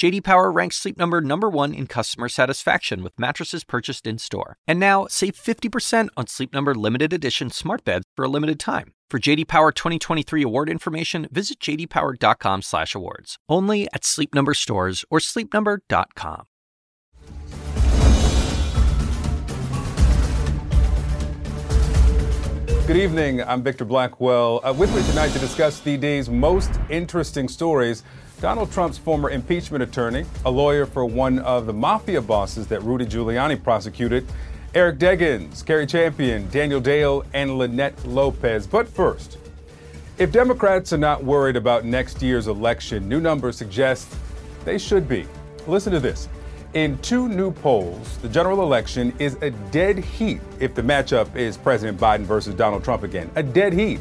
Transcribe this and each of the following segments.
JD Power ranks Sleep Number number 1 in customer satisfaction with mattresses purchased in-store. And now, save 50% on Sleep Number limited edition smart beds for a limited time. For JD Power 2023 award information, visit jdpower.com/awards. Only at Sleep Number stores or sleepnumber.com. Good evening. I'm Victor Blackwell. Uh, with me tonight to discuss the day's most interesting stories. Donald Trump's former impeachment attorney, a lawyer for one of the mafia bosses that Rudy Giuliani prosecuted, Eric Deggans, Cari Champion, Daniel Dale, and Lynette Lopez. But first, if Democrats are not worried about next year's election, new numbers suggest they should be. Listen to this. In two new polls, the general election is a dead heat if the matchup is President Biden versus Donald Trump again. A dead heat.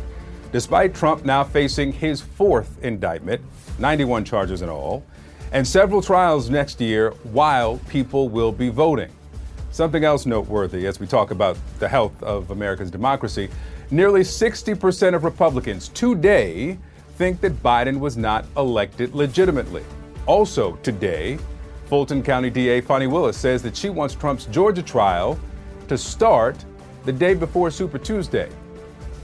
Despite Trump now facing his fourth indictment, 91 charges in all, and several trials next year while people will be voting. Something else noteworthy as we talk about the health of America's democracy nearly 60% of Republicans today think that Biden was not elected legitimately. Also, today, Fulton County DA Fani Willis says that she wants Trump's Georgia trial to start the day before Super Tuesday.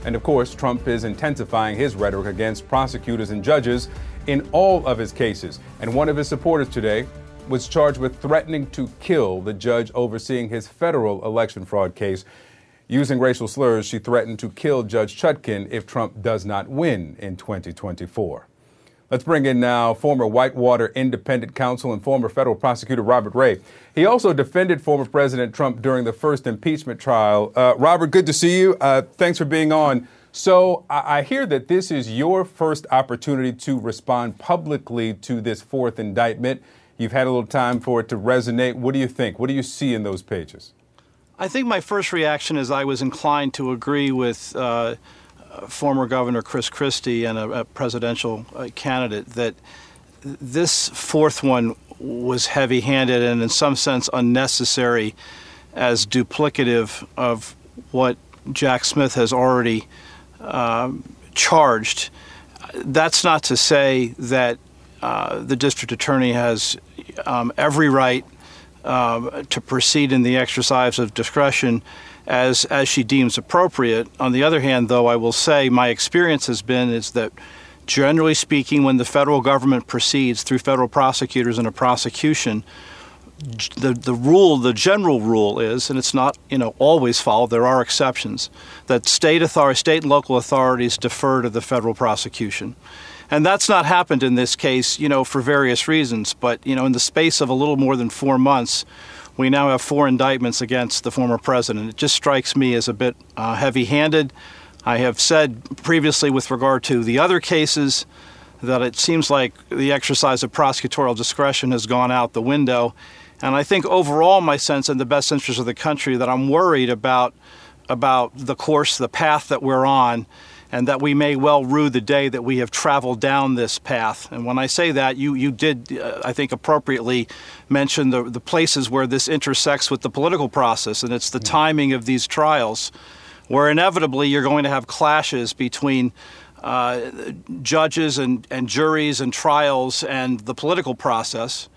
And of course, Trump is intensifying his rhetoric against prosecutors and judges in all of his cases. And one of his supporters today was charged with threatening to kill the judge overseeing his federal election fraud case. Using racial slurs, she threatened to kill Judge Chutkan if Trump does not win in 2024. Let's bring in now former Whitewater Independent Counsel and former federal prosecutor Robert Ray. He also defended former President Trump during the first impeachment trial. Uh, Robert, good to see you. Uh, thanks for being on. So I-, I hear that this is your first opportunity to respond publicly to this fourth indictment. You've had a little time for it to resonate. What do you think? What do you see in those pages? I think my first reaction is I was inclined to agree with uh, former Governor Chris Christie and a, a presidential uh, candidate that this fourth one was heavy handed and, in some sense, unnecessary as duplicative of what Jack Smith has already charged. That's not to say that uh, the district attorney has um, every right um, to proceed in the exercise of discretion as as she deems appropriate. On the other hand, though, I will say my experience has been is that generally speaking, when the federal government proceeds through federal prosecutors in a prosecution, the the rule, the general rule is, and it's not you know always followed. There are exceptions that state authority, state and local authorities defer to the federal prosecution. And that's not happened in this case, you know, for various reasons. But, you know, in the space of a little more than four months, we now have four indictments against the former president. It just strikes me as a bit uh, heavy handed. I have said previously with regard to the other cases that it seems like the exercise of prosecutorial discretion has gone out the window. And I think overall, my sense in the best interest of the country, that I'm worried about about the course, the path that we're on, and that we may well rue the day that we have traveled down this path. And when I say that, you, you did, uh, I think, appropriately mention the, the places where this intersects with the political process, and it's the mm-hmm. timing of these trials, where inevitably you're going to have clashes between. Uh, judges and, and juries and trials and the political process.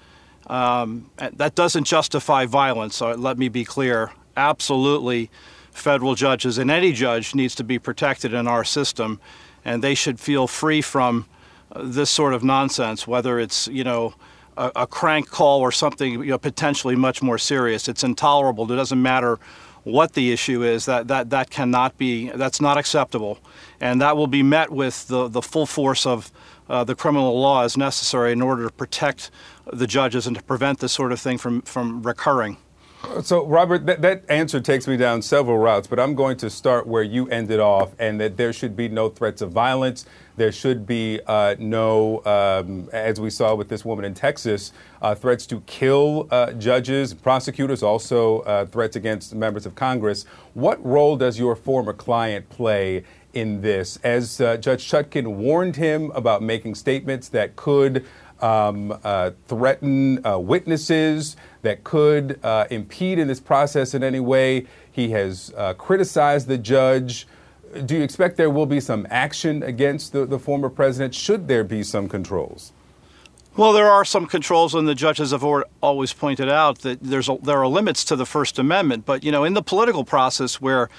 Um, that doesn't justify violence, so let me be clear. Absolutely, federal judges and any judge needs to be protected in our system, and they should feel free from uh, this sort of nonsense, whether it's you know a, a crank call or something you know, potentially much more serious. It's intolerable. It doesn't matter what the issue is. That that that cannot be. That's not acceptable, and that will be met with the the full force of. Uh, the criminal law as necessary in order to protect the judges and to prevent this sort of thing from, from recurring. So, Robert, that, that, answer takes me down several routes, but I'm going to start where you ended off, and that there should be no threats of violence. There should be uh, no, um, as we saw with this woman in Texas, uh, threats to kill uh, judges, prosecutors, also uh, threats against members of Congress. What role does your former client play in this? As uh, Judge Chutkan warned him about making statements that could um, uh, threaten uh, witnesses that could uh, impede in this process in any way. He has uh, criticized the judge. Do you expect there will be some action against the, the former president? Should there be some controls? Well, there are some controls, and the judges have always pointed out that there's a, there are limits to the First Amendment. But you know, in the political process where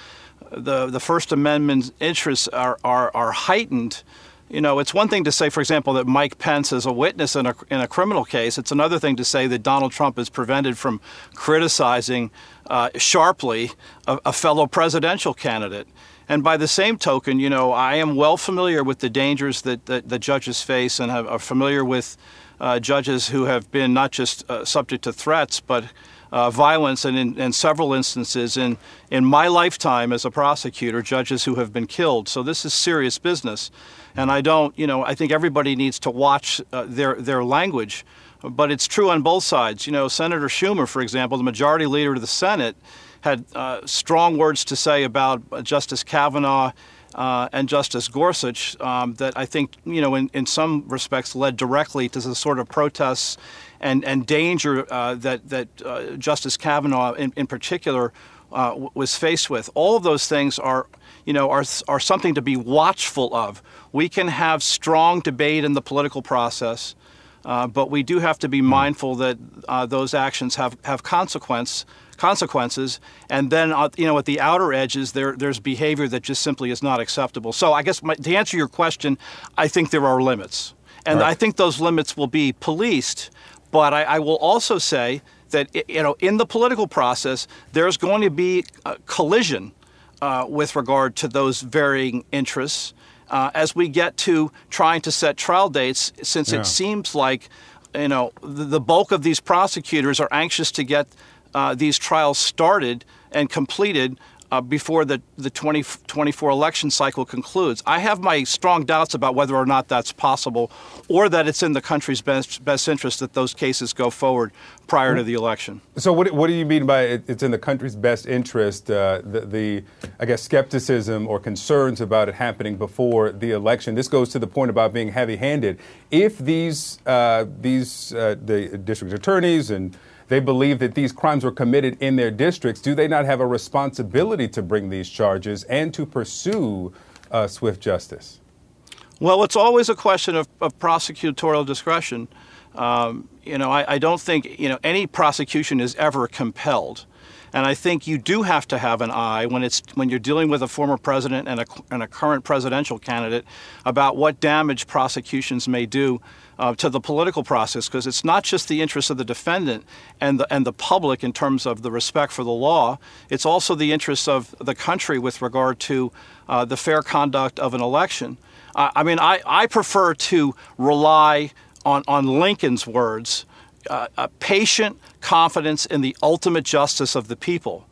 the the First Amendment interests are are, are heightened, you know, it's one thing to say, for example, that Mike Pence is a witness in a, in a criminal case. It's another thing to say that Donald Trump is prevented from criticizing uh, sharply a, a, fellow presidential candidate. And by the same token, you know, I am well familiar with the dangers that, that, that judges face and have, are familiar with uh, judges who have been not just uh, subject to threats, but uh, violence, and in, in, several instances in, in my lifetime as a prosecutor, judges who have been killed. So this is serious business. And I don't, you know, I think everybody needs to watch uh, their, their language. But it's true on both sides. You know, Senator Schumer, for example, the majority leader of the Senate, had uh, strong words to say about Justice Kavanaugh uh, and Justice Gorsuch um, that I think, you know, in, in some respects led directly to the sort of protests and, and danger uh, that, that uh, Justice Kavanaugh in, in particular uh, was faced with. All of those things are, you know, are, are something to be watchful of. We can have strong debate in the political process, uh, but we do have to be mindful that uh, those actions have, have consequence consequences. And then, uh, you know, at the outer edges, there there's behavior that just simply is not acceptable. So I guess my, to answer your question, I think there are limits, and right. I think those limits will be policed. But I, I will also say that you know, in the political process, there's going to be a collision uh, with regard to those varying interests. Uh, as we get to trying to set trial dates, since yeah. it seems like you know the, the, bulk of these prosecutors are anxious to get uh, these trials started and completed uh, before the, the 2024 election cycle concludes. I have my strong doubts about whether or not that's possible or that it's in the country's best, best interest that those cases go forward prior to the election. So, what, what do you mean by it, it's in the country's best interest? Uh, the, the, I guess, skepticism or concerns about it happening before the election. This goes to the point about being heavy handed. If these, uh, these uh, the district attorneys and they believe that these crimes were committed in their districts, do they not have a responsibility to bring these charges and to pursue uh, swift justice? Well, it's always a question of, of prosecutorial discretion. Um, you know, I, I, don't think you know any prosecution is ever compelled, and I think you do have to have an eye when it's when you're dealing with a former president and a, and a current presidential candidate about what damage prosecutions may do uh, to the political process because it's not just the interests of the defendant and the, and the public in terms of the respect for the law, it's also the interests of the country with regard to uh, the fair conduct of an election. Uh, I mean, I, I prefer to rely on, on Lincoln's words uh, patient confidence in the ultimate justice of the people.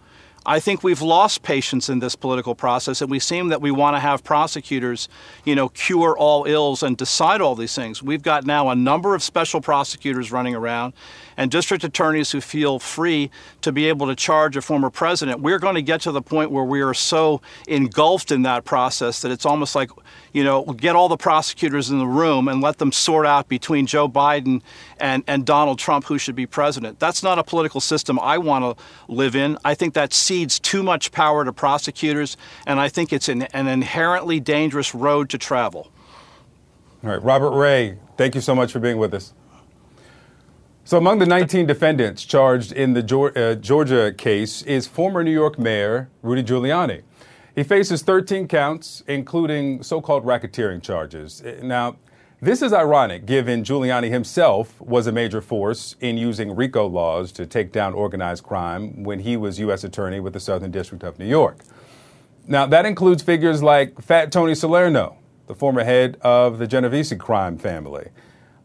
I think we've lost patience in this political process, and we seem that we want to have prosecutors, you know, cure all ills and decide all these things. We've got now a number of special prosecutors running around, and district attorneys who feel free to be able to charge a former president. We're going to get to the point where we are so engulfed in that process that it's almost like, you know, get all the prosecutors in the room and let them sort out between Joe Biden and, and Donald Trump who should be president. That's not a political system I want to live in. I think that cedes too much power to prosecutors, and I think it's an, an inherently dangerous road to travel. All right, Robert Ray, thank you so much for being with us. So, among the 19 defendants charged in the uh, Georgia case is former New York Mayor Rudy Giuliani. He faces 13 counts, including so called racketeering charges. Uh, now, this is ironic given Giuliani himself was a major force in using RICO laws to take down organized crime when he was U.S. Attorney with the Southern District of New York. Now, that includes figures like Fat Tony Salerno, the former head of the Genovese crime family.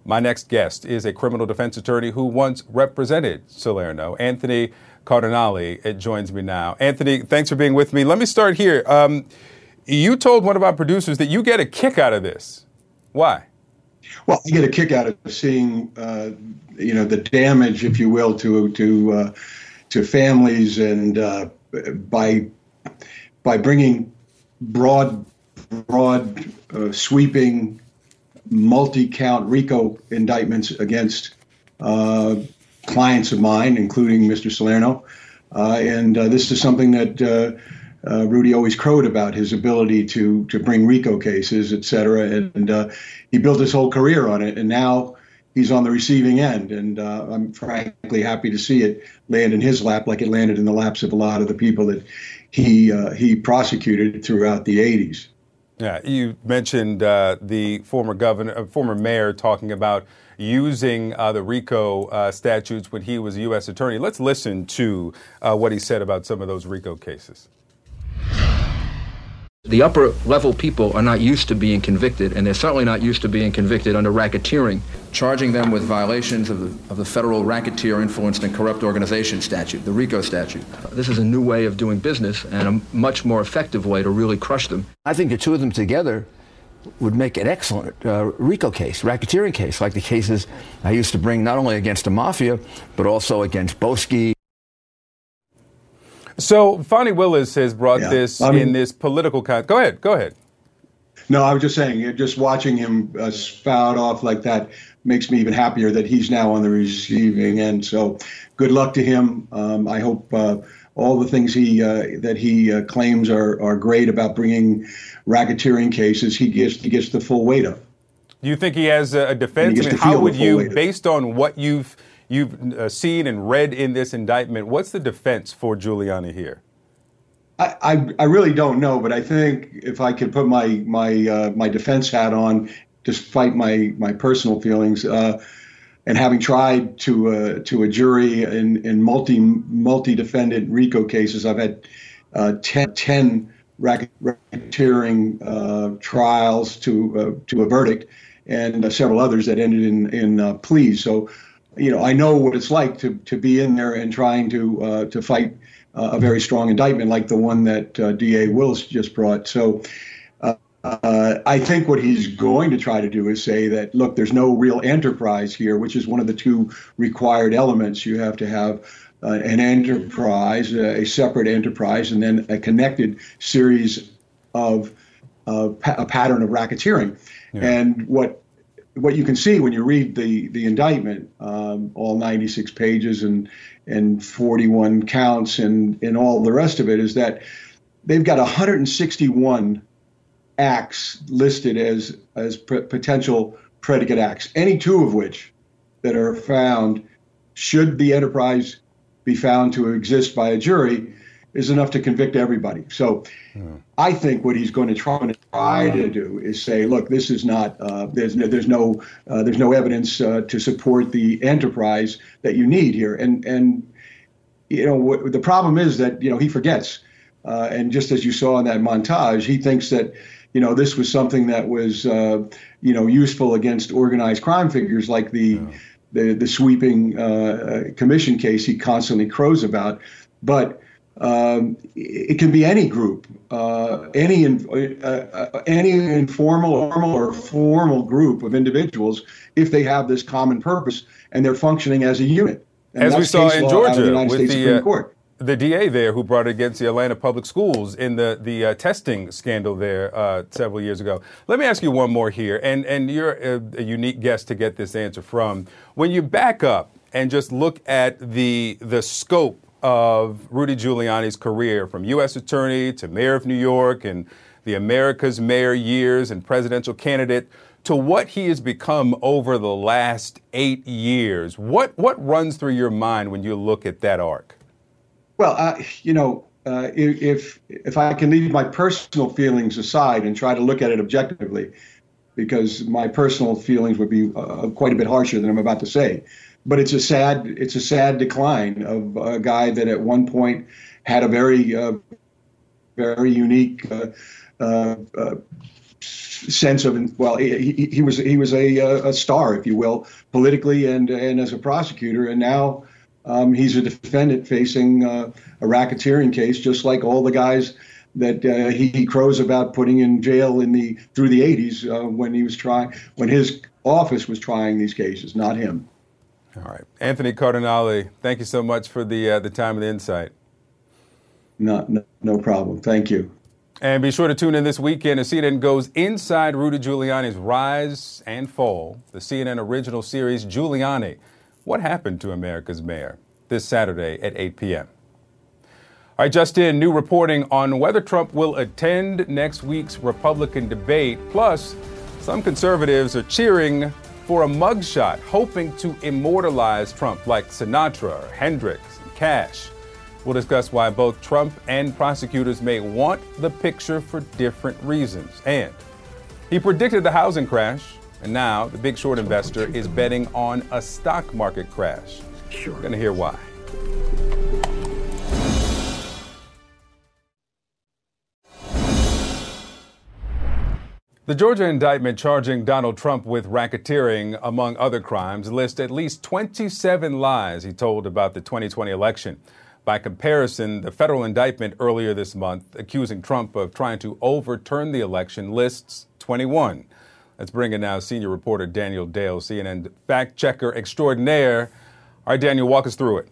My next guest is a criminal defense attorney who once represented Salerno, Anthony Cardinale. It joins me now. Anthony, thanks for being with me. Let me start here. Um, you told one of our producers that you get a kick out of this. Why? Well, I get a kick out of seeing, uh, you know, the damage, if you will, to to uh, to families, and uh, by by bringing broad, broad, uh, sweeping multi-count RICO indictments against uh, clients of mine, including Mr. Salerno. Uh, and uh, this is something that uh, uh, Rudy always crowed about his ability to to bring RICO cases, et cetera. And, and he built his whole career on it. And now he's on the receiving end. And I'm frankly happy to see it land in his lap like it landed in the laps of a lot of the people that he he prosecuted throughout the 80s. Yeah, you mentioned uh, the former governor, uh, former mayor, talking about using uh, the RICO uh, statutes when he was a U.S. attorney. Let's listen to uh, what he said about some of those RICO cases. The upper level people are not used to being convicted, and they're certainly not used to being convicted under racketeering. Charging them with violations of the, of the federal racketeer influenced and corrupt organization statute, the RICO statute. This is a new way of doing business and a much more effective way to really crush them. I think the two of them together would make an excellent uh, RICO case, racketeering case, like the cases I used to bring not only against the mafia, but also against Boesky so Fani Willis has brought yeah. this I mean, in this political con- Go ahead. Go ahead. No, I was just saying, just watching him uh, spout off like that makes me even happier that he's now on the receiving end. So, good luck to him. Um, I hope uh, all the things he uh, that he uh, claims are are great about bringing racketeering cases. He gets he gets the full weight of. Do you think he has a defense? I mean, how would you, based on what you've you've uh, seen and read in this indictment. What's the defense for Giuliani here? I, I, I really don't know, but I think if I could put my my uh, my defense hat on, despite my my personal feelings, uh, and having tried to uh, to a jury in, in multi multi defendant RICO cases, I've had uh, 10, 10 racketeering uh, trials to uh, to a verdict, and several others that ended in in pleas. So you know, I know what it's like to to be in there and trying to uh, to fight uh, a very strong indictment like the one that uh, DA Willis just brought. So. Uh, uh, I think what he's going to try to do is say that, look, there's no real enterprise here, which is one of the two required elements. You have to have uh, an enterprise, a separate enterprise, and then a connected series of pa- a pattern of racketeering. Yeah. And what what you can see when you read the the indictment, um, all 96 pages and and 41 counts and and all the rest of it, is that they've got 161 acts listed as as potential predicate acts. Any two of which that are found, should the enterprise be found to exist by a jury, is enough to convict everybody. So hmm. I think what he's going to try to try to do is say, look, this is not uh, there's no, there's no uh, there's no evidence uh, to support the enterprise that you need here, and and you know what, the problem is that you know he forgets, uh, and just as you saw in that montage, he thinks that you know this was something that was uh, you know useful against organized crime figures like the. Yeah. The, the sweeping uh, commission case he constantly crows about, but um, it can be any group, uh, any uh, uh, any informal or formal group of individuals, if they have this common purpose and they're functioning as a unit. And as we saw in Georgia the with the, uh, the DA there who brought it against the Atlanta Public Schools in the the uh, testing scandal there uh, several years ago. Let me ask you one more here, and and you're a, a unique guest to get this answer from. When you back up and just look at the the scope of Rudy Giuliani's career from U.S. Attorney to Mayor of New York and the America's Mayor years and presidential candidate to what he has become over the last eight years. What, what runs through your mind when you look at that arc? Well, uh, you know, uh, if if I can leave my personal feelings aside and try to look at it objectively, because my personal feelings would be uh, quite a bit harsher than I'm about to say but it's a sad it's a sad decline of a guy that at one point had a very uh, very unique uh, uh, uh sense of well he, he was he was a, uh, a star if you will politically and and as a prosecutor. And now um, he's a defendant facing uh, a racketeering case just like all the guys that he, he, crows about putting in jail in the through the 80s when he was trying when his office was trying these cases not him all right. Anthony Cardinale, thank you so much for the, uh, the time and the insight. No, no, no problem. Thank you. And be sure to tune in this weekend as CNN goes inside Rudy Giuliani's rise and fall. The CNN original series, Giuliani What Happened to America's Mayor? This Saturday at 8 p.m. All right, just in, new reporting on whether Trump will attend next week's Republican debate. Plus, some conservatives are cheering for a mugshot, hoping to immortalize Trump like Sinatra, Hendrix, and Cash. We'll discuss why both Trump and prosecutors may want the picture for different reasons. And he predicted the housing crash, and now the big short investor is betting on a stock market crash. Sure. We're going to hear why. The Georgia indictment charging Donald Trump with racketeering, among other crimes, lists at least 27 lies he told about the 2020 election. By comparison, the federal indictment earlier this month accusing Trump of trying to overturn the election lists 21. Let's bring in now senior reporter Daniel Dale, CNN fact checker extraordinaire. All right, Daniel, walk us through it.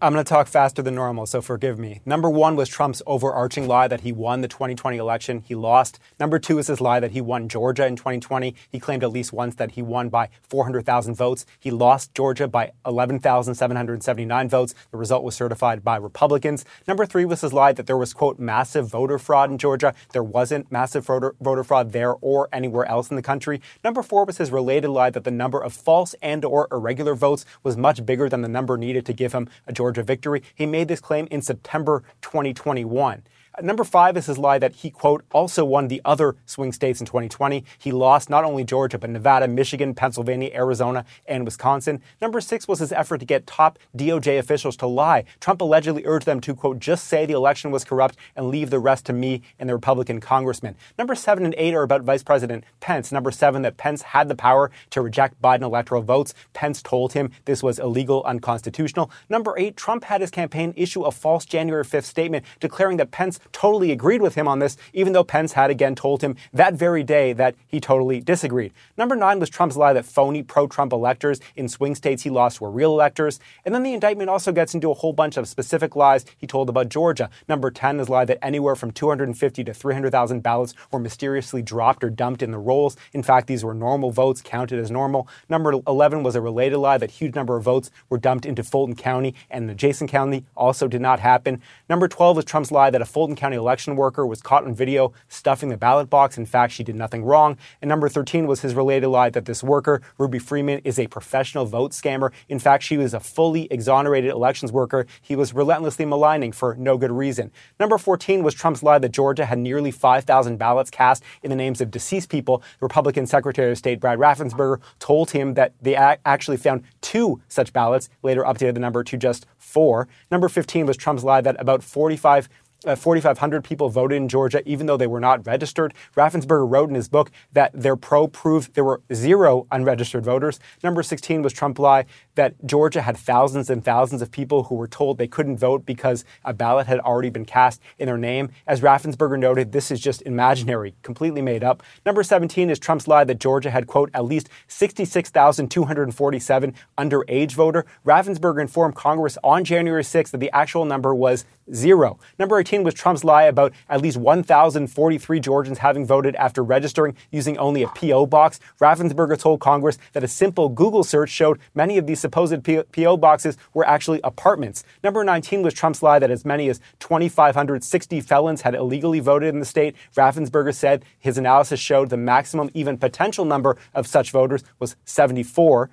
I'm going to talk faster than normal, so forgive me. Number one was Trump's overarching lie that he won the 2020 election. He lost. Number two is his lie that he won Georgia in 2020. He claimed at least once that he won by 400,000 votes. He lost Georgia by 11,779 votes. The result was certified by Republicans. Number three was his lie that there was, quote, massive voter fraud in Georgia. There wasn't massive voter, voter fraud there or anywhere else in the country. Number four was his related lie that the number of false and or irregular votes was much bigger than the number needed to give him a Georgia Georgia victory. He made this claim in September 2021. Number five is his lie that he, quote, also won the other swing states in 2020. He lost not only Georgia, but Nevada, Michigan, Pennsylvania, Arizona, and Wisconsin. Number six was his effort to get top DOJ officials to lie. Trump allegedly urged them to, quote, just say the election was corrupt and leave the rest to me and the Republican congressman. Number seven and eight are about Vice President Pence. Number seven, that Pence had the power to reject Biden electoral votes. Pence told him this was illegal, unconstitutional. Number eight, Trump had his campaign issue a false January 5th statement declaring that Pence totally agreed with him on this, even though Pence had again told him that very day that he totally disagreed. Number nine was Trump's lie that phony pro Trump electors in swing states he lost were real electors. And then the indictment also gets into a whole bunch of specific lies he told about Georgia. Number 10 is lie that anywhere from 250 to 300,000 ballots were mysteriously dropped or dumped in the rolls. In fact, these were normal votes counted as normal. Number 11 was a related lie that huge number of votes were dumped into Fulton County and adjacent county also did not happen. Number 12 was Trump's lie that a Fulton County election worker was caught on video stuffing the ballot box. In fact, she did nothing wrong. And number 13 was his related lie that this worker, Ruby Freeman, is a professional vote scammer. In fact, she was a fully exonerated elections worker he was relentlessly maligning for no good reason. Number 14 was Trump's lie that Georgia had nearly 5,000 ballots cast in the names of deceased people. The Republican Secretary of State Brad Raffensperger told him that they actually found two such ballots, later updated the number to just four. Number 15 was Trump's lie that about 45 uh, 4,500 people voted in Georgia, even though they were not registered. Raffensperger wrote in his book that their probe proved there were zero unregistered voters. Number 16 was Trump lie that Georgia had thousands and thousands of people who were told they couldn't vote because a ballot had already been cast in their name. As Raffensperger noted, this is just imaginary, completely made up. Number 17 is Trump's lie that Georgia had, quote, at least 66,247 underage voter. Raffensperger informed Congress on January 6th that the actual number was zero. Number 18 was Trump's lie about at least 1,043 Georgians having voted after registering using only a P.O. box. Raffensperger told Congress that a simple Google search showed many of these supposed P.O. boxes were actually apartments. Number 19 was Trump's lie that as many as 2,560 felons had illegally voted in the state. Raffensperger said his analysis showed the maximum, even potential number of such voters was 74.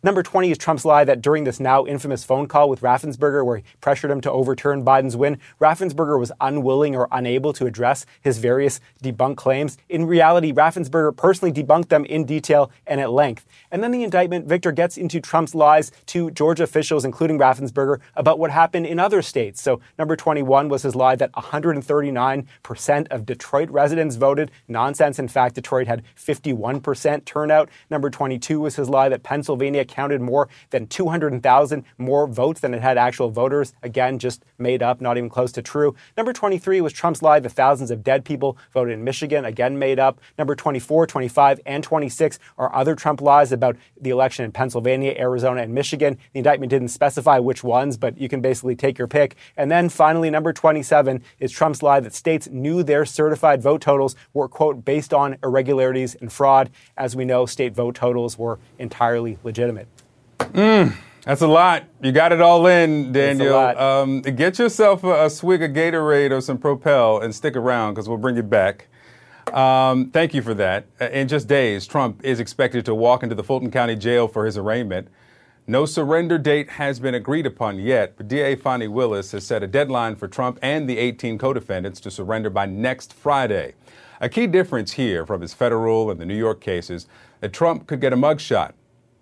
Number 20 is Trump's lie that during this now infamous phone call with Raffensperger, where he pressured him to overturn Biden's win, Raffensperger was unwilling or unable to address his various debunked claims. In reality, Raffensperger personally debunked them in detail and at length. And then the indictment, Victor, gets into Trump's lies to Georgia officials, including Raffensperger, about what happened in other states. So, number 21 was his lie that 139% of Detroit residents voted. Nonsense. In fact, Detroit had 51% turnout. Number 22 was his lie that Pennsylvania counted more than 200,000 more votes than it had actual voters. Again, just made up, not even close to true. Number 23 was Trump's lie that thousands of dead people voted in Michigan. Again, made up. Number 24, 25, and 26 are other Trump lies about the election in Pennsylvania, Arizona, and Michigan. The indictment didn't specify which ones, but you can basically take your pick. And then finally, number 27 is Trump's lie that states knew their certified vote totals were, quote, based on irregularities and fraud. As we know, state vote totals were entirely legitimate. Mm, that's a lot. You got it all in, Daniel. Um, get yourself a, a, swig of Gatorade or some Propel and stick around because we'll bring you back. Um, thank you for that. In just days, Trump is expected to walk into the Fulton County Jail for his arraignment. No surrender date has been agreed upon yet, but DA Fani Willis has set a deadline for Trump and the 18 co defendants to surrender by next Friday. A key difference here from his federal and the New York cases that Trump could get a mugshot.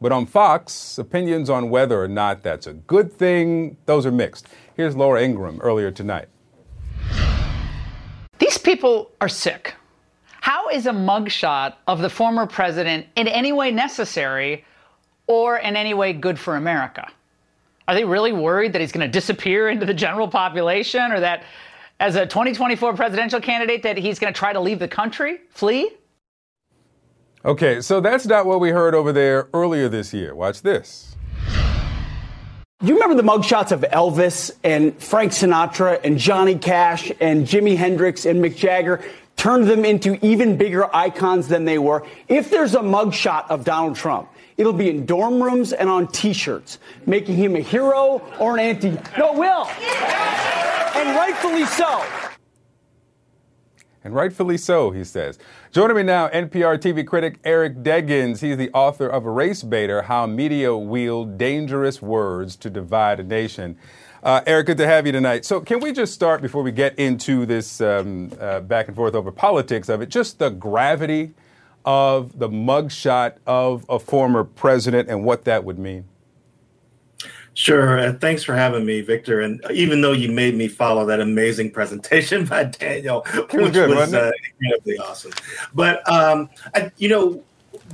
But on Fox, opinions on whether or not that's a good thing, those are mixed. Here's Laura Ingraham earlier tonight. These people are sick. How is a mugshot of the former president in any way necessary or in any way good for America? Are they really worried that he's going to disappear into the general population or that as a 2024 presidential candidate that he's going to try to leave the country, flee? Okay, so that's not what we heard over there earlier this year. Watch this. You remember the mugshots of Elvis and Frank Sinatra and Johnny Cash and Jimi Hendrix and Mick Jagger? Turned them into even bigger icons than they were. If there's a mugshot of Donald Trump, It'll be in dorm rooms and on T-shirts, making him a hero or an anti. No, it will, and rightfully so. And rightfully so, he says. Joining me now, NPR TV critic Eric Deggans. He's the author of Race Baiter How Media Wield Dangerous Words to Divide a Nation. Uh, Eric, good to have you tonight. So, can we just start before we get into this um, uh, back and forth over politics of it, just the gravity of the mugshot of a former president and what that would mean? Sure. And thanks for having me, Victor. And even though you made me follow that amazing presentation by Daniel, which good, was uh, incredibly awesome. But, um, I, you know,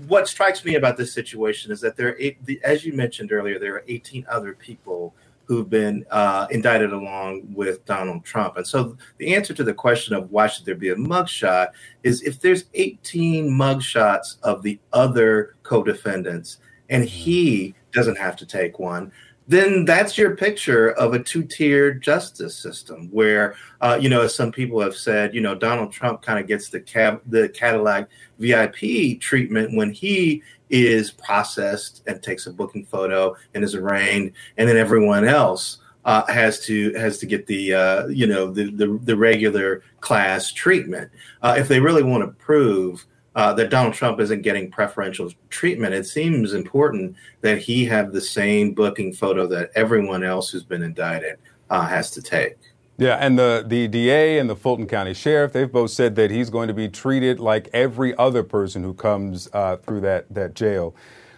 what strikes me about this situation is that there are, eight, the, as you mentioned earlier, there are 18 other people who've been uh, indicted along with Donald Trump. And so the answer to the question of why should there be a mugshot is if there's 18 mugshots of the other co-defendants and he doesn't have to take one, then that's your picture of a two-tiered justice system where uh, you know as some people have said you know donald trump kind of gets the cab the cadillac vip treatment when he is processed and takes a booking photo and is arraigned, and then everyone else uh, has to has to get the uh, you know the, the, the regular class treatment. Uh, if they really want to prove uh, that Donald Trump isn't getting preferential treatment, it seems important that he have the same booking photo that everyone else who's been indicted uh, has to take. Yeah, and the, the DA and the Fulton County Sheriff, they've both said that he's going to be treated like every other person who comes uh, through that, that jail.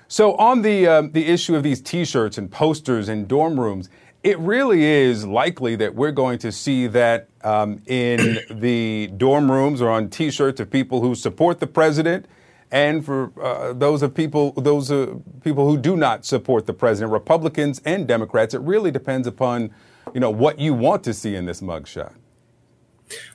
So, on the, um, the issue of these t shirts and posters in dorm rooms, it really is likely that we're going to see that um, in the dorm rooms or on t shirts of people who support the president and for uh, those of people those uh, people who do not support the president, Republicans and Democrats. It really depends upon you know, what you want to see in this mugshot.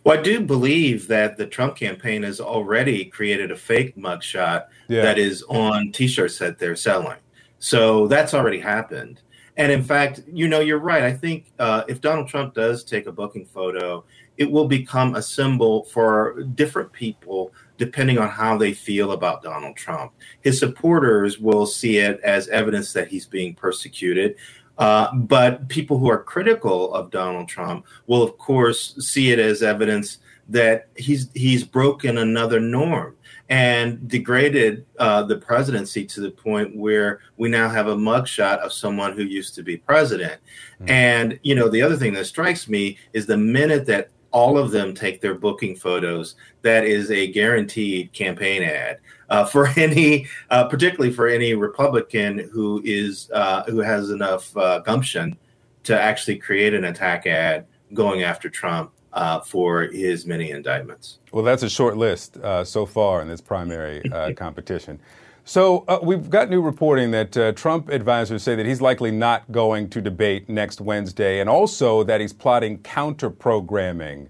Well, I do believe that the Trump campaign has already created a fake mugshot yeah. that is on T-shirts that they're selling. So that's already happened. And in fact, you know, you're right. I think uh, if Donald Trump does take a booking photo, it will become a symbol for different people depending on how they feel about Donald Trump. His supporters will see it as evidence that he's being persecuted. Uh, but people who are critical of Donald Trump will, of course, see it as evidence that he's he's broken another norm and degraded uh, the presidency to the point where we now have a mugshot of someone who used to be president. Mm-hmm. And you know, the other thing that strikes me is the minute that all of them take their booking photos, that is a guaranteed campaign ad uh, for any, uh, particularly for any Republican who is uh, who has enough uh, gumption to actually create an attack ad going after Trump uh, for his many indictments. Well, that's a short list uh, so far in this primary competition. So uh, we've got new reporting that uh, Trump advisors say that he's likely not going to debate next Wednesday, and also that he's plotting counter programming.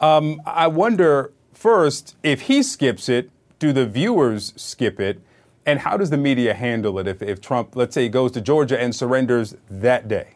Um, I wonder first if he skips it, do the viewers skip it? And how does the media handle it if, if Trump, let's say, goes to Georgia and surrenders that day?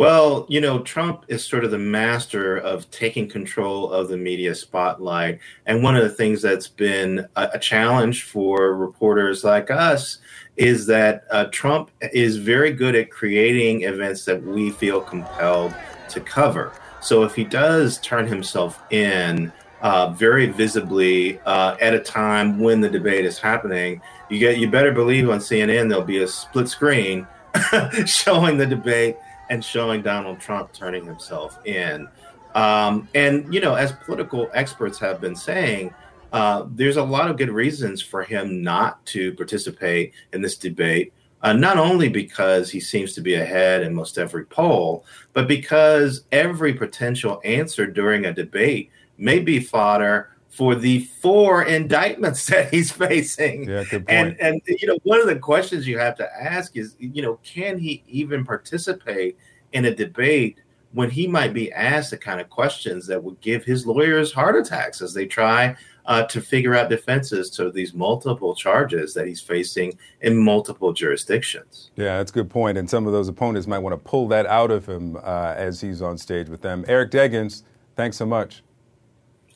Well, you know, Trump is sort of the master of taking control of the media spotlight. And one of the things that's been a, a challenge for reporters like us is that uh, Trump is very good at creating events that we feel compelled to cover. So if he does turn himself in uh, very visibly uh, at a time when the debate is happening, you get you better believe on CNN there'll be a split screen showing the debate and showing Donald Trump turning himself in. Um, and, you know, as political experts have been saying, uh, there's a lot of good reasons for him not to participate in this debate. Uh, not only because he seems to be ahead in most every poll, but because every potential answer during a debate may be fodder for the four indictments that he's facing. Yeah, good point. And and you know, one of the questions you have to ask is, you know, can he even participate in a debate when he might be asked the kind of questions that would give his lawyers heart attacks as they try uh, to figure out defenses to these multiple charges that he's facing in multiple jurisdictions. Yeah, that's a good point. And some of those opponents might want to pull that out of him uh, as he's on stage with them. Eric Deggans, thanks so much.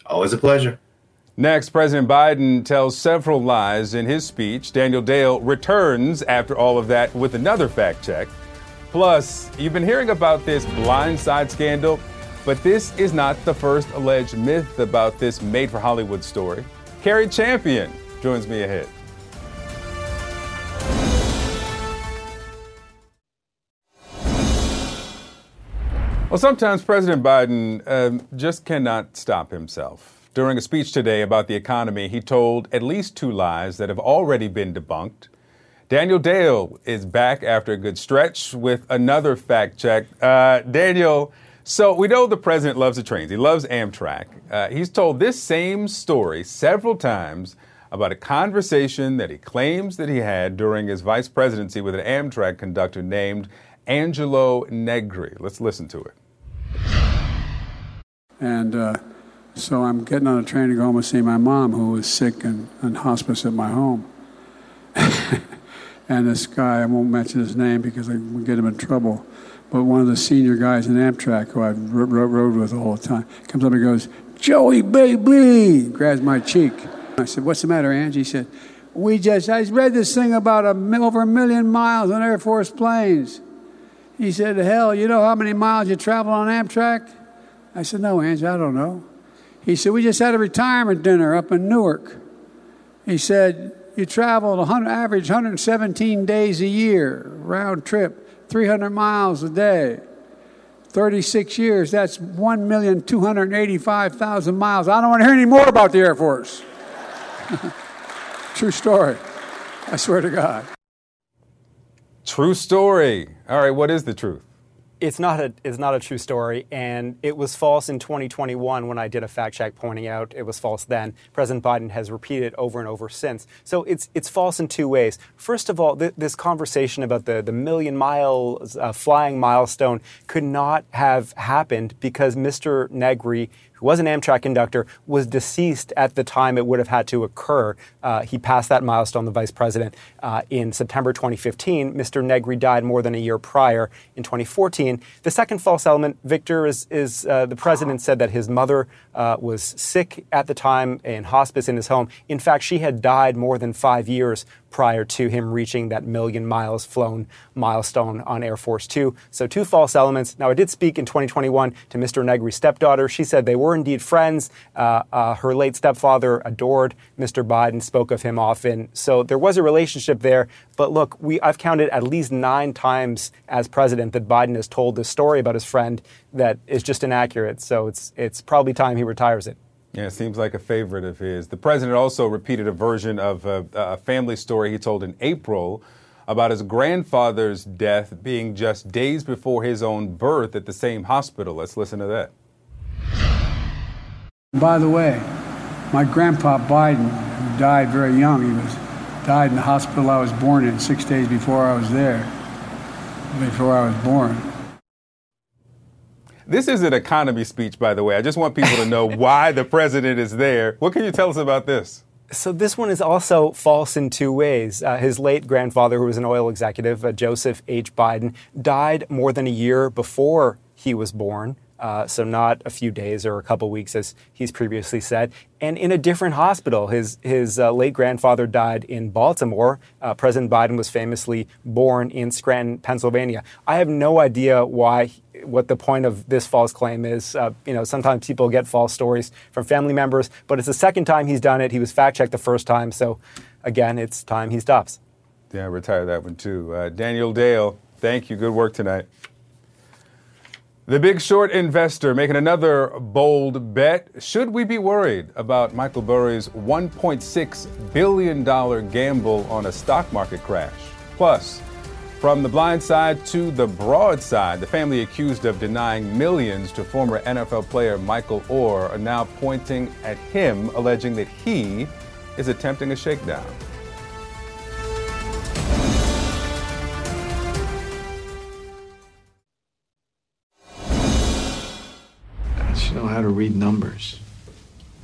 Always a pleasure. Next, President Biden tells several lies in his speech. Daniel Dale returns after all of that with another fact check. Plus, you've been hearing about this Blind Side scandal, but this is not the first alleged myth about this made for Hollywood story. Cari Champion joins me ahead. Well, sometimes President Biden um, just cannot stop himself. During a speech today about the economy, he told at least two lies that have already been debunked. Daniel Dale is back after a good stretch with another fact check. Uh, Daniel, so we know the president loves the trains. He loves Amtrak. Uh, he's told this same story several times about a conversation that he claims that he had during his vice presidency with an Amtrak conductor named Angelo Negri. Let's listen to it. And uh, so I'm getting on a train to go home and see my mom, who was sick and in hospice at my home. and this guy, I won't mention his name because I will get him in trouble, but one of the senior guys in Amtrak who I rode with all the time comes up and goes, Joey, baby, grabs my cheek. I said, What's the matter, Angie? He said, We just, I read this thing about a, over a million miles on Air Force planes. He said, Hell, you know how many miles you travel on Amtrak? I said, No, Angie, I don't know. He said, We just had a retirement dinner up in Newark. He said, You traveled 100, average 117 days a year, round trip, 300 miles a day. 36 years, that's 1,285,000 miles. I don't want to hear any more about the Air Force. True story. I swear to God. True story. All right, what is the truth? It's not a it's not a true story, and it was false in 2021 when I did a fact check pointing out it was false then. President Biden has repeated it over and over since. So it's it's false in two ways. First of all, th- this conversation about the the million mile uh, flying milestone could not have happened because Mr. Negri was an Amtrak conductor, was deceased at the time it would have had to occur. Uh, he passed that milestone, the vice president, uh, in September 2015. Mr. Negri died more than a year prior in 2014. The second false element, Victor, is, is uh, the president said that his mother uh, was sick at the time in hospice in his home. In fact, she had died more than five years prior to him reaching that million miles flown milestone on Air Force Two. So, two false elements. Now, I did speak in 2021 to Mr. Negri's stepdaughter. She said they were indeed friends. Uh, uh, her late stepfather adored Mr. Biden, spoke of him often. So, there was a relationship there. But look, we, I've counted at least nine times as president that Biden has told this story about his friend that is just inaccurate. So, it's, it's probably time he retires it. Yeah, it seems like a favorite of his. The president also repeated a version of a, a, family story he told in April about his grandfather's death being just days before his own birth at the same hospital. Let's listen to that. By the way, my grandpa Biden, died very young. He was died in the hospital I was born in six days before I was there, before I was born. This is an economy speech, by the way. I just want people to know why the president is there. What can you tell us about this? So this one is also false in two ways. Uh, his late grandfather, who was an oil executive, uh, Joseph H. Biden, died more than a year before he was born. Uh, so not a few days or a couple weeks, as he's previously said, and in a different hospital. His his uh, late grandfather died in Baltimore. Uh, President Biden was famously born in Scranton, Pennsylvania. I have no idea why. What the point of this false claim is, uh, you know, sometimes people get false stories from family members, but it's the second time he's done it. He was fact checked the first time, so again, it's time he stops. Yeah, retire that one too. Uh, Daniel Dale, thank you. Good work tonight. The big short investor making another bold bet. Should we be worried about Michael Burry's $1.6 billion gamble on a stock market crash? Plus, from the blind side to the broad side, the family accused of denying millions to former NFL player Michael Oher are now pointing at him, alleging that he is attempting a shakedown. To read numbers.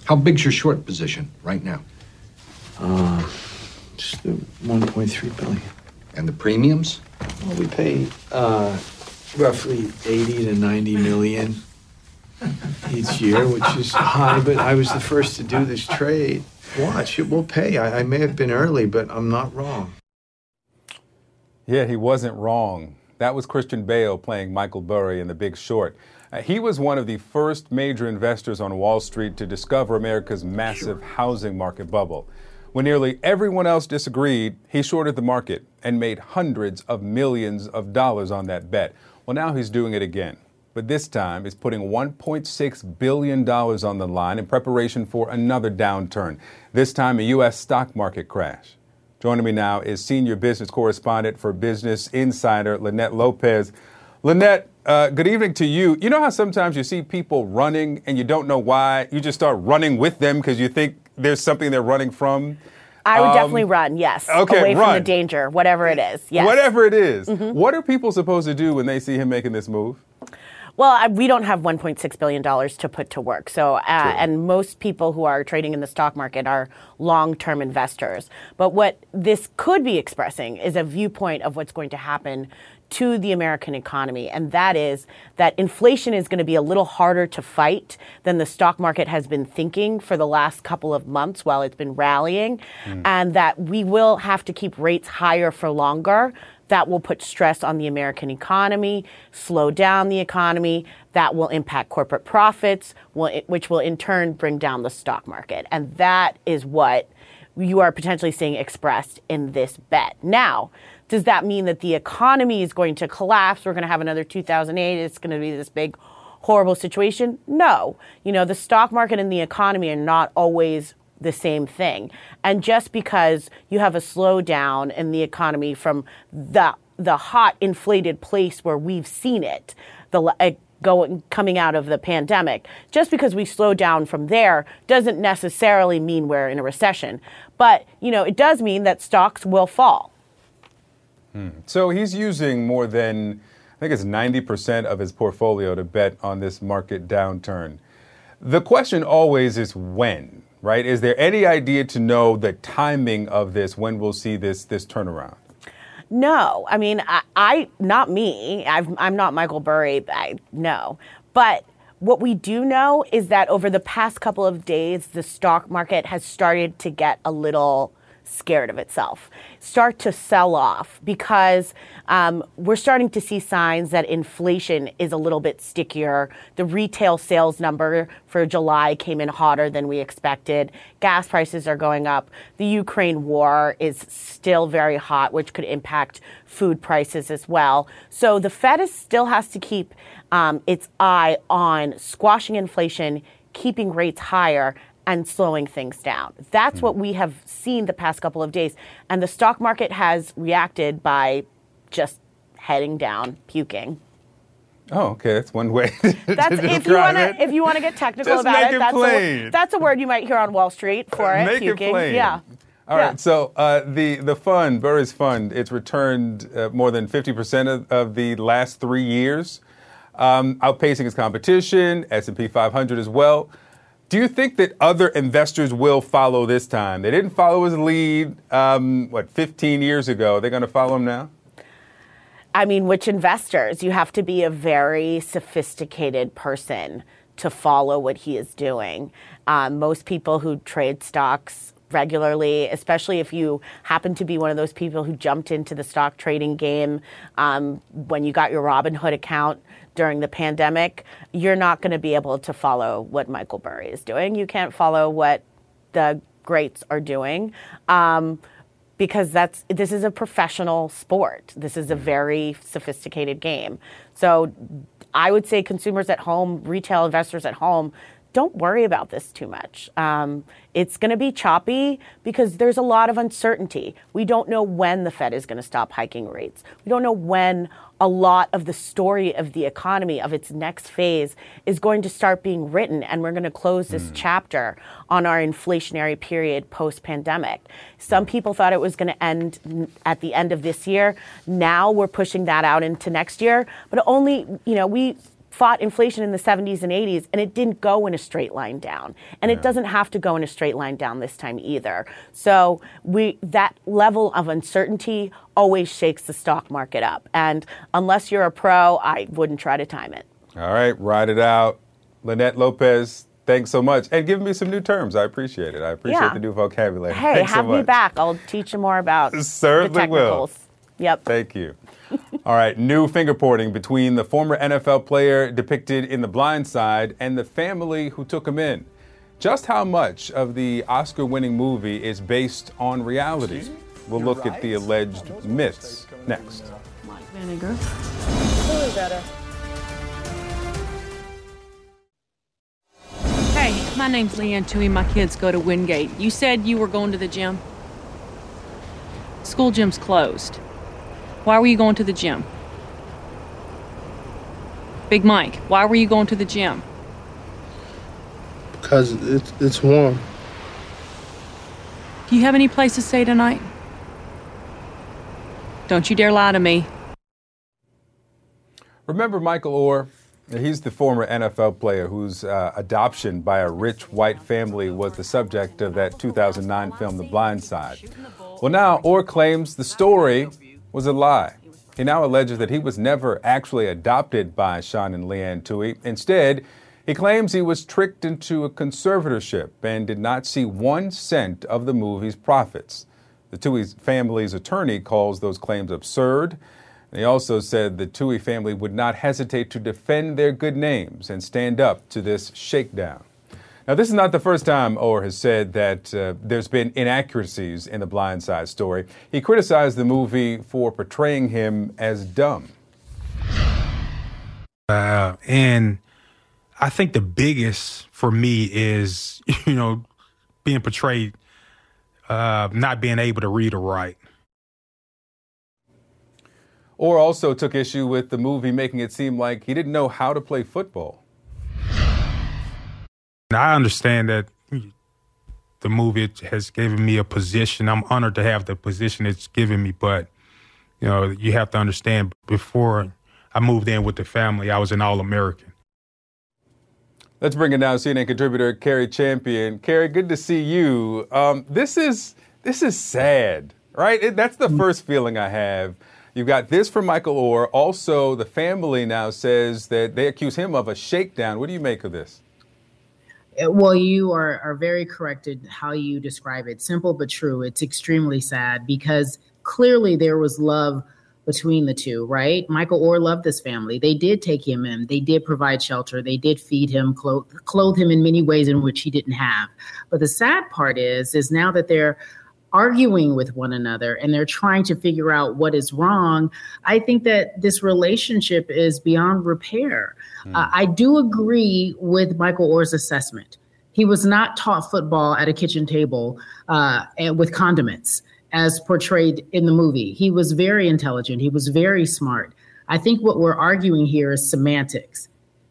How big's your short position right now? Uh, just 1.3 billion. And the premiums? Well, we pay uh, roughly 80 to 90 million each year, which is high, but I was the first to do this trade. Watch, it will pay. I, I may have been early, but I'm not wrong. Yeah, he wasn't wrong. That was Christian Bale playing Michael Burry in The Big Short. Uh, he was one of the first major investors on Wall Street to discover America's massive sure. housing market bubble. When nearly everyone else disagreed, he shorted the market and made hundreds of millions of dollars on that bet. Well, now he's doing it again. But this time, he's putting $1.6 billion on the line in preparation for another downturn, this time a U.S. stock market crash. Joining me now is senior business correspondent for Business Insider, Linette Lopez. Linette, uh, good evening to you. You know how sometimes you see people running and you don't know why? You just start running with them because you think there's something they're running from? I would um, definitely run, yes. Okay, Away run. from the danger, whatever it is. Yes. Whatever it is. Mm-hmm. What are people supposed to do when they see him making this move? Well, I, we don't have 1.6 billion dollars to put to work. So, uh, and most people who are trading in the stock market are long-term investors. But what this could be expressing is a viewpoint of what's going to happen to the American economy, and that is that inflation is going to be a little harder to fight than the stock market has been thinking for the last couple of months while it's been rallying, mm. and that we will have to keep rates higher for longer. That will put stress on the American economy, slow down the economy. That will impact corporate profits, which will in turn bring down the stock market. And that is what you are potentially seeing expressed in this bet. Now, does that mean that the economy is going to collapse? We're going to have another 2008. It's going to be this big, horrible situation? No. You know, the stock market and the economy are not always the same thing. And just because you have a slowdown in the economy from the the hot inflated place where we've seen it, the uh, going coming out of the pandemic, just because we slow down from there doesn't necessarily mean we're in a recession. But, you know, it does mean that stocks will fall. Hmm. So he's using more than, I think it's 90% of his portfolio to bet on this market downturn. The question always is when, right? Is there any idea to know the timing of this, when we'll see this, this turnaround? No, I mean, I, I not me. i am not Michael Burry. I, no, but what we do know is that over the past couple of days, the stock market has started to get a little scared of itself, start to sell off because um, we're starting to see signs that inflation is a little bit stickier. The retail sales number for July came in hotter than we expected. Gas prices are going up. The Ukraine war is still very hot, which could impact food prices as well. So the Fed is, still has to keep um, its eye on squashing inflation, keeping rates higher, and slowing things down. That's mm. what we have seen the past couple of days. And the stock market has reacted by just heading down, puking. Oh, okay. That's one way. that's if you want to if you want to get technical Just about make it. it that's a that's a word you might hear on Wall Street for it. Make puking. it plain. Yeah. All right. Yeah. So uh, the the fund, Burry's Fund, it's returned uh, more than fifty percent of, of the last three years, um, outpacing its competition, S and P 500 as well. Do you think that other investors will follow this time? They didn't follow his lead, um, what, 15 years ago. They're going to follow him now? I mean, which investors? You have to be a very sophisticated person to follow what he is doing. Um, most people who trade stocks regularly, especially if you happen to be one of those people who jumped into the stock trading game um, when you got your Robinhood account during the pandemic, you're not going to be able to follow what Michael Burry is doing. You can't follow what the greats are doing. Um, because that's this is a professional sport. This is a very sophisticated game. So I would say consumers at home, retail investors at home, don't worry about this too much. Um, it's going to be choppy because there's a lot of uncertainty. We don't know when the Fed is going to stop hiking rates. We don't know when a lot of the story of the economy of its next phase is going to start being written and we're going to close this mm. chapter on our inflationary period post pandemic. Some people thought it was going to end at the end of this year. Now we're pushing that out into next year, but only, you know, we fought inflation in the 70s and 80s and it didn't go in a straight line down and yeah. it doesn't have to go in a straight line down this time either so we that level of uncertainty always shakes the stock market up and unless you're a pro i wouldn't try to time it all right ride it out Linette lopez Thanks so much. And give me some new terms. I appreciate it. I appreciate yeah. the new vocabulary. Hey, Thanks have so me back. I'll teach you more about Certainly the technicals. Will. Yep. Thank you. All right, new finger pointing between the former NFL player depicted in The Blind Side and the family who took him in. Just how much of the Oscar winning movie is based on reality? We'll look at the alleged myths next. Mike Vinegar. better. Hey, my name's Leigh Anne Tuohy. My kids go to Wingate. You said you were going to the gym? School gym's closed. Why were you going to the gym? Big Mike, why were you going to the gym? Because it's, it's warm. Do you have any place to stay tonight? Don't you dare lie to me. Remember Michael Oher? He's the former NFL player whose uh, adoption by a rich white family was the subject of that 2009 film, The Blind Side. Well, now Oher claims the story was a lie. He now alleges that he was never actually adopted by Sean and Leanne Tuohy. Instead, he claims he was tricked into a conservatorship and did not see one cent of the movie's profits. The Tuohy family's attorney calls those claims absurd. He also said the Tuohy family would not hesitate to defend their good names and stand up to this shakedown. Now, this is not the first time Oher has said that uh, there's been inaccuracies in the Blind Side story. He criticized the movie for portraying him as dumb. Uh, and I think the biggest for me is, you know, being portrayed uh, not being able to read or write. Oher also took issue with the movie making it seem like he didn't know how to play football. I understand that the movie has given me a position. I'm honored to have the position it's given me, but you know, you have to understand before I moved in with the family, I was an All American. Let's bring it down, CNN contributor Cari Champion. Cari, good to see you. Um, this is this is sad, right? It, that's the first feeling I have. You've got this from Michael Oher. Also, the family now says that they accuse him of a shakedown. What do you make of this? Uh, well, you are, are very corrected how you describe it. Simple but true. It's extremely sad because clearly there was love between the two, right? Michael Oher loved this family. They did take him in. They did provide shelter. They did feed him, clothe, clothe him in many ways in which he didn't have. But the sad part is, is now that they're arguing with one another and they're trying to figure out what is wrong, I think that this relationship is beyond repair. Mm. Uh, I do agree with Michael Oher's assessment. He was not taught football at a kitchen table uh, and with condiments as portrayed in the movie. He was very intelligent. He was very smart. I think what we're arguing here is semantics.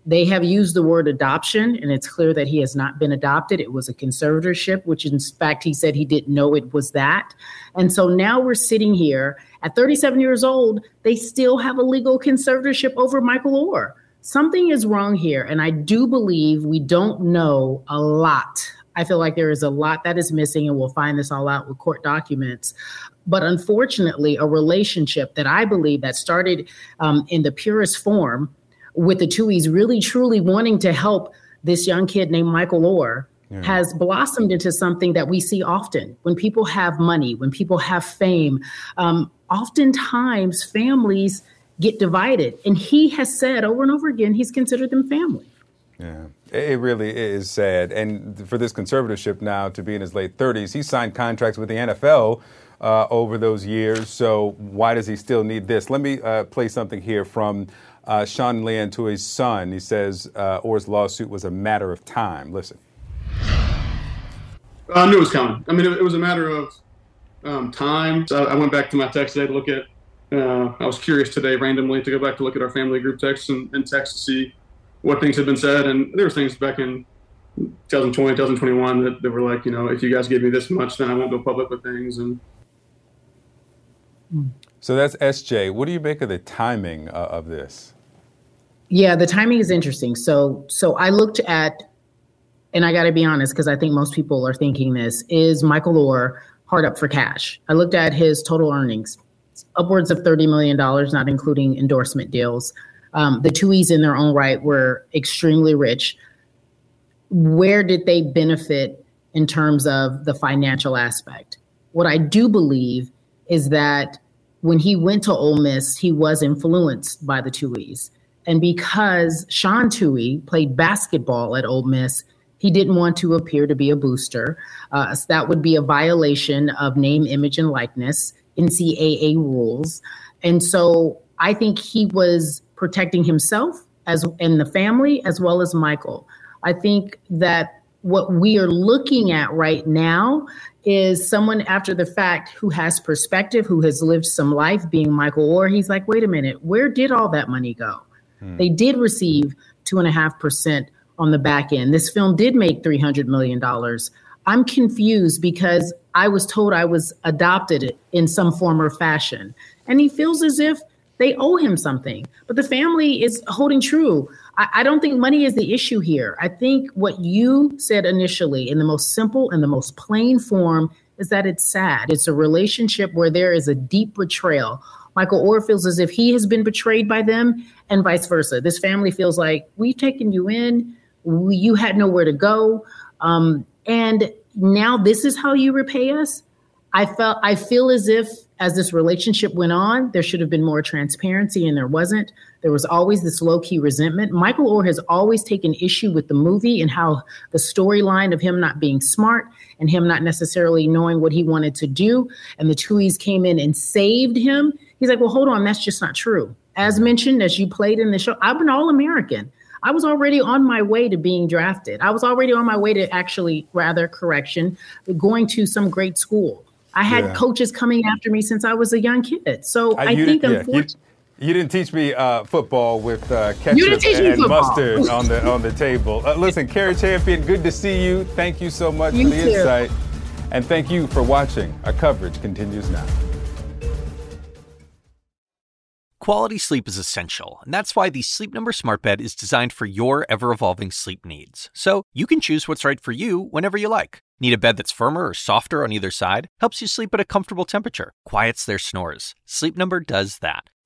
They have used the word adoption, and it's clear that he has not been adopted. It was a conservatorship, which in fact he said he didn't know it was that. And so now we're sitting here at 37 years old, they still have a legal conservatorship over Michael Oher. Something is wrong here, and I do believe we don't know a lot. I feel like there is a lot that is missing, and we'll find this all out with court documents. But unfortunately, a relationship that I believe that started um, in the purest form with the Tuohys really truly wanting to help this young kid named Michael Oher yeah. has blossomed into something that we see often when people have money, when people have fame. Um, oftentimes, families get divided. And he has said over and over again, he's considered them family. Yeah, it really is sad. And for this conservatorship now to be in his late 30s, he signed contracts with the NFL uh, over those years. So why does he still need this? Let me uh, play something here from uh, Sean Leigh Anne Tuohy's son. He says uh, Oher's lawsuit was a matter of time. Listen. I knew it was coming. I mean, it, it was a matter of um, time. So I went back to my text today to look at. Uh, I was curious today randomly to go back to look at our family group texts and, and text to see what things had been said. And there were things back in 2020, 2021 that, that were like, you know, if you guys give me this much, then I won't go public with things. And so that's SJ. What do you make of the timing uh, of this? Yeah, the timing is interesting. So, so I looked at, and I got to be honest because I think most people are thinking this: is Michael Oher hard up for cash? I looked at his total earnings, upwards of thirty million dollars, not including endorsement deals. Um, the Tuohys in their own right were extremely rich. Where did they benefit in terms of the financial aspect? What I do believe is that when he went to Ole Miss, he was influenced by the Tuohys. And because Sean Tuohy played basketball at Ole Miss, he didn't want to appear to be a booster. Uh, so that would be a violation of name, image, and likeness, NCAA rules. And so I think he was protecting himself as and the family as well as Michael. I think that what we are looking at right now is someone after the fact who has perspective, who has lived some life, being Michael Oher. He's like, wait a minute, where did all that money go? Hmm. They did receive two and a half percent on the back end. This film did make $300 million. I'm confused because I was told I was adopted in some form or fashion. And he feels as if they owe him something. But the family is holding true. I, I, don't think money is the issue here. I think what you said initially, in the most simple and the most plain form, is that it's sad. It's a relationship where there is a deep betrayal. Michael Oher feels as if he has been betrayed by them, and vice versa. This family feels like we've taken you in, we, you had nowhere to go, um, and now this is how you repay us. I felt I feel as if as this relationship went on, there should have been more transparency, and there wasn't. There was always this low key resentment. Michael Oher has always taken issue with the movie and how the storyline of him not being smart and him not necessarily knowing what he wanted to do, and the Tuohys came in and saved him. He's like, well, hold on, that's just not true. As mentioned, as you played in the show, I'm an All American. I was already on my way to being drafted. I was already on my way to actually, rather, correction, going to some great school. I had yeah. coaches coming after me since I was a young kid. So I, I think, unfortunately. You, you, didn't teach me uh, football with uh, ketchup and, and mustard on the on the table. Uh, listen, Cari Champion, good to see you. Thank you so much you for the too. insight, and thank you for watching. Our coverage continues now. Quality sleep is essential, and that's why the Sleep Number Smart Bed is designed for your ever evolving sleep needs. So you can choose what's right for you whenever you like. Need a bed that's firmer or softer on either side? Helps you sleep at a comfortable temperature, quiets their snores. Sleep Number does that.